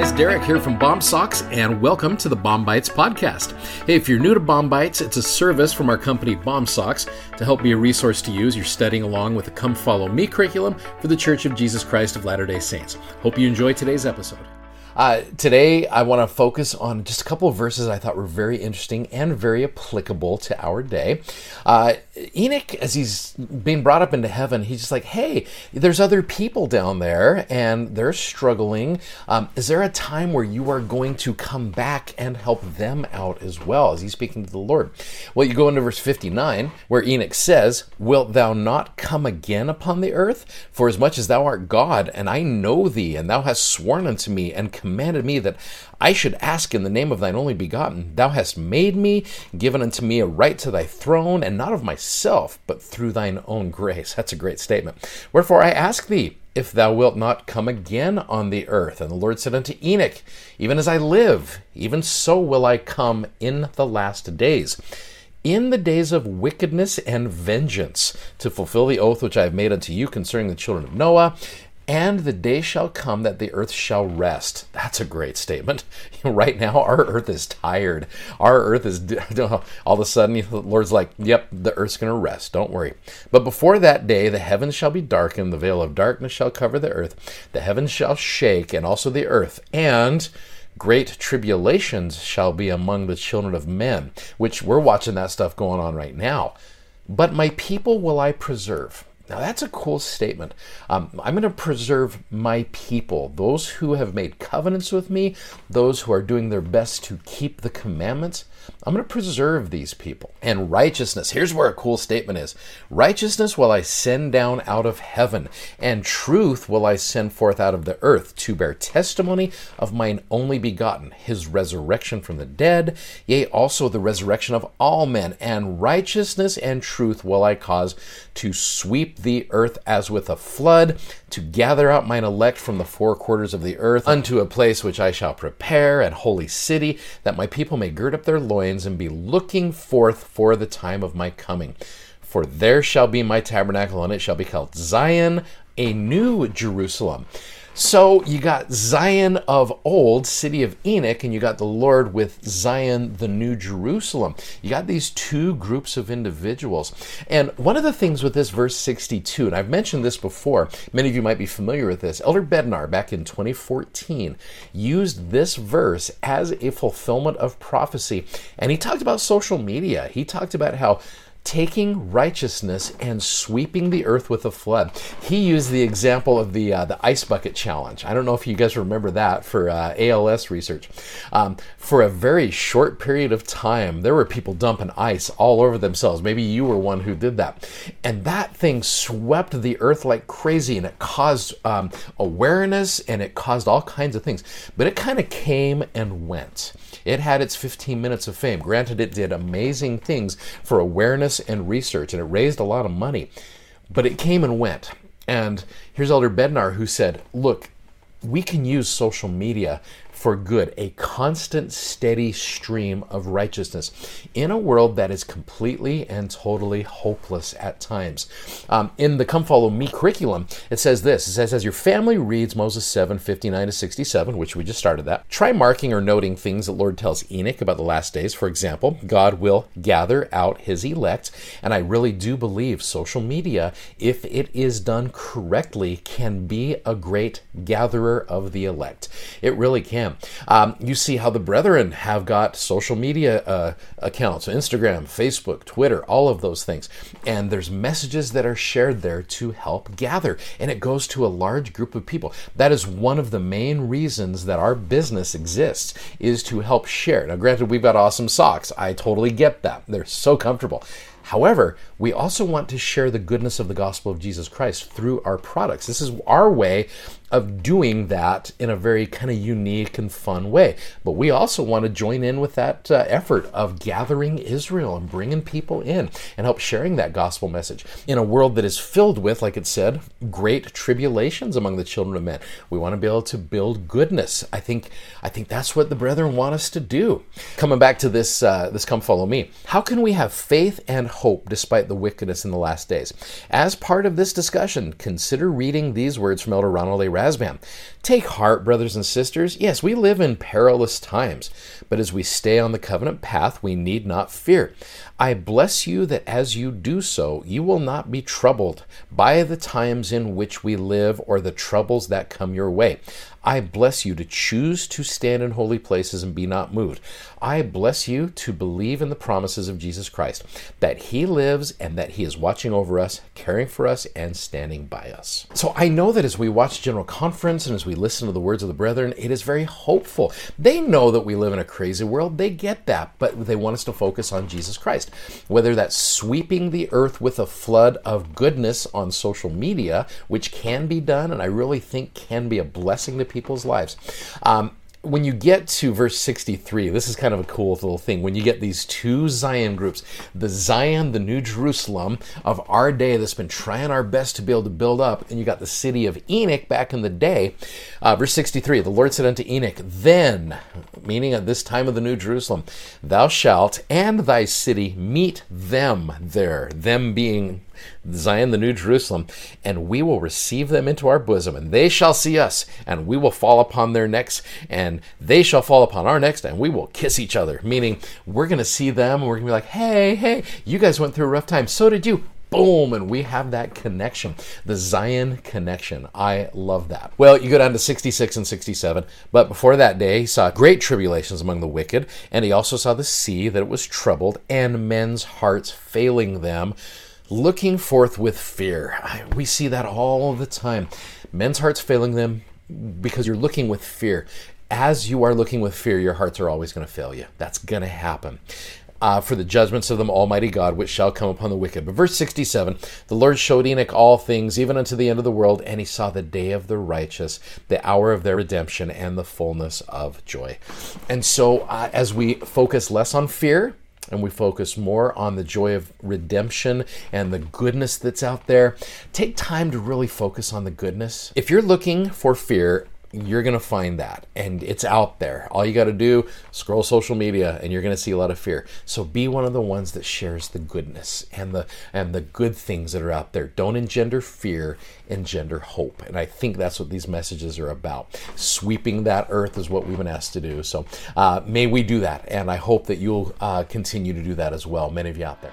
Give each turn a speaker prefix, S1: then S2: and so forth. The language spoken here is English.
S1: guys, Derek here from BOMSOCKS, and welcome to the BOM-BITES podcast. Hey, if you're new to BOM-BITES, it's a service from our company BOMSOCKS to help be a resource to use. You're studying along with the Come Follow Me curriculum for the Church of Jesus Christ of Latter day Saints. Hope you enjoy today's episode. Uh, today, I want to focus on just a couple of verses I thought were very interesting and very applicable to our day. Uh, Enoch, as he's being brought up into heaven, he's just like, hey, there's other people down there and they're struggling. Um, is there a time where you are going to come back and help them out as well? As he's speaking to the Lord. Well, you go into verse 59, where Enoch says, Wilt thou not come again upon the earth? For as much as thou art God, and I know thee, and thou hast sworn unto me and commanded me that I should ask in the name of thine only begotten. Thou hast made me, given unto me a right to thy throne, and not of myself, but through thine own grace. That's a great statement. Wherefore I ask thee, if thou wilt not come again on the earth. And the Lord said unto Enoch, Even as I live, even so will I come in the last days in the days of wickedness and vengeance, to fulfill the oath which I have made unto you concerning the children of Noah, and the day shall come that the earth shall rest. That's a great statement. right now, our earth is tired. Our earth is, all of a sudden, the Lord's like, yep, the earth's going to rest. Don't worry. But before that day, the heavens shall be darkened, the veil of darkness shall cover the earth, the heavens shall shake, and also the earth. And great tribulations shall be among the children of men, which we're watching that stuff going on right now. But my people will I preserve. Now, that's a cool statement. Um, I'm going to preserve my people, those who have made covenants with me, those who are doing their best to keep the commandments. I'm going to preserve these people. And righteousness, here's where a cool statement is Righteousness will I send down out of heaven, and truth will I send forth out of the earth to bear testimony of mine only begotten, his resurrection from the dead, yea, also the resurrection of all men. And righteousness and truth will I cause to sweep the earth as with a flood, to gather out mine elect from the four quarters of the earth unto a place which I shall prepare, an holy city, that my people may gird up their loins and be looking forth for the time of my coming. For there shall be my tabernacle, and it shall be called Zion, a new Jerusalem so you got Zion of old, city of Enoch, and you got the Lord with Zion, the New Jerusalem. You got these two groups of individuals. And one of the things with this verse 62, and I've mentioned this before, many of you might be familiar with this. Elder Bednar, back in 2014, used this verse as a fulfillment of prophecy. And he talked about social media. He talked about how taking righteousness and sweeping the earth with a flood. He used the example of the uh, the ice bucket challenge. I don't know if you guys remember that for uh, ALS research. Um, for a very short period of time, there were people dumping ice all over themselves. Maybe you were one who did that, and that thing swept the earth like crazy, and it caused um, awareness and it caused all kinds of things. But it kind of came and went. It had its 15 minutes of fame. Granted, it did amazing things for awareness and research, and it raised a lot of money, but it came and went. And here's Elder Bednar who said, Look, we can use social media for good, a constant, steady stream of righteousness in a world that is completely and totally hopeless at times. Um, in the Come Follow Me curriculum, it says this it says, As your family reads Moses 7 59 to 67, which we just started that, try marking or noting things that Lord tells Enoch about the last days. For example, God will gather out his elect, and I really do believe social media, if it is done correctly, can be a great gatherer of the elect. It really can. Um, you see how the brethren have got social media uh, accounts Instagram, Facebook, Twitter, all of those things. And there's messages that are shared there to help gather. And it goes to a large group of people. That is one of the main reasons that our business exists, is to help share. Now, granted, we've got awesome socks. I totally get that. They're so comfortable. However, we also want to share the goodness of the gospel of Jesus Christ through our products. This is our way of doing that in a very kind of unique and fun way. But we also want to join in with that uh, effort of gathering Israel and bringing people in and help sharing that gospel message in a world that is filled with, like it said, great tribulations among the children of men. We want to be able to build goodness. I think I think that's what the brethren want us to do. Coming back to this uh, this come follow me. How can we have faith and despite the wickedness in the last days. As part of this discussion, consider reading these words from Elder Ronald A. Rasband. Take heart, brothers and sisters. Yes, we live in perilous times, but as we stay on the covenant path, we need not fear. I bless you that as you do so, you will not be troubled by the times in which we live or the troubles that come your way. I bless you to choose to stand in holy places and be not moved. I bless you to believe in the promises of Jesus Christ, that He lives and that He is watching over us, caring for us, and standing by us. So I know that as we watch General Conference and as we listen to the words of the brethren, it is very hopeful. They know that we live in a crazy world, they get that, but they want us to focus on Jesus Christ. Whether that's sweeping the earth with a flood of goodness on social media, which can be done, and I really think can be a blessing to people's lives. Um, when you get to verse 63, this is kind of a cool little thing. When you get these two Zion groups, the Zion, the New Jerusalem of our day that's been trying our best to be able to build up, and you got the city of Enoch back in the day. Uh, verse 63 The Lord said unto Enoch, Then, meaning at this time of the New Jerusalem, thou shalt and thy city meet them there, them being Zion, the New Jerusalem, and we will receive them into our bosom, and they shall see us, and we will fall upon their necks, and they shall fall upon our necks, and we will kiss each other. Meaning, we're going to see them, and we're going to be like, hey, hey, you guys went through a rough time. So did you boom, and we have that connection, the Zion connection. I love that. Well, you go down to 66 and 67, but before that day, he saw great tribulations among the wicked, and he also saw the sea that it was troubled, and men's hearts failing them looking forth with fear. We see that all the time. Men's hearts failing them because you're looking with fear. As you are looking with fear, your hearts are always going to fail you. That's going to happen. Uh, for the judgments of the Almighty God, which shall come upon the wicked. But verse 67 The Lord showed Enoch all things, even unto the end of the world, and he saw the day of the righteous, the hour of their redemption, and the fullness of joy. And so, uh, as we focus less on fear, and we focus more on the joy of redemption and the goodness that's out there, take time to really focus on the goodness. If you're looking for fear, you're going to find that and it's out there. All you got to do, scroll social media and you're going to see a lot of fear. So be one of the ones that shares the goodness and the and the good things that are out there. Don't engender fear, engender hope. And I think that's what these messages are about. Sweeping that earth is what we've been asked to do. So uh, may we do that. And I hope that you'll uh, continue to do that as well, many of you out there.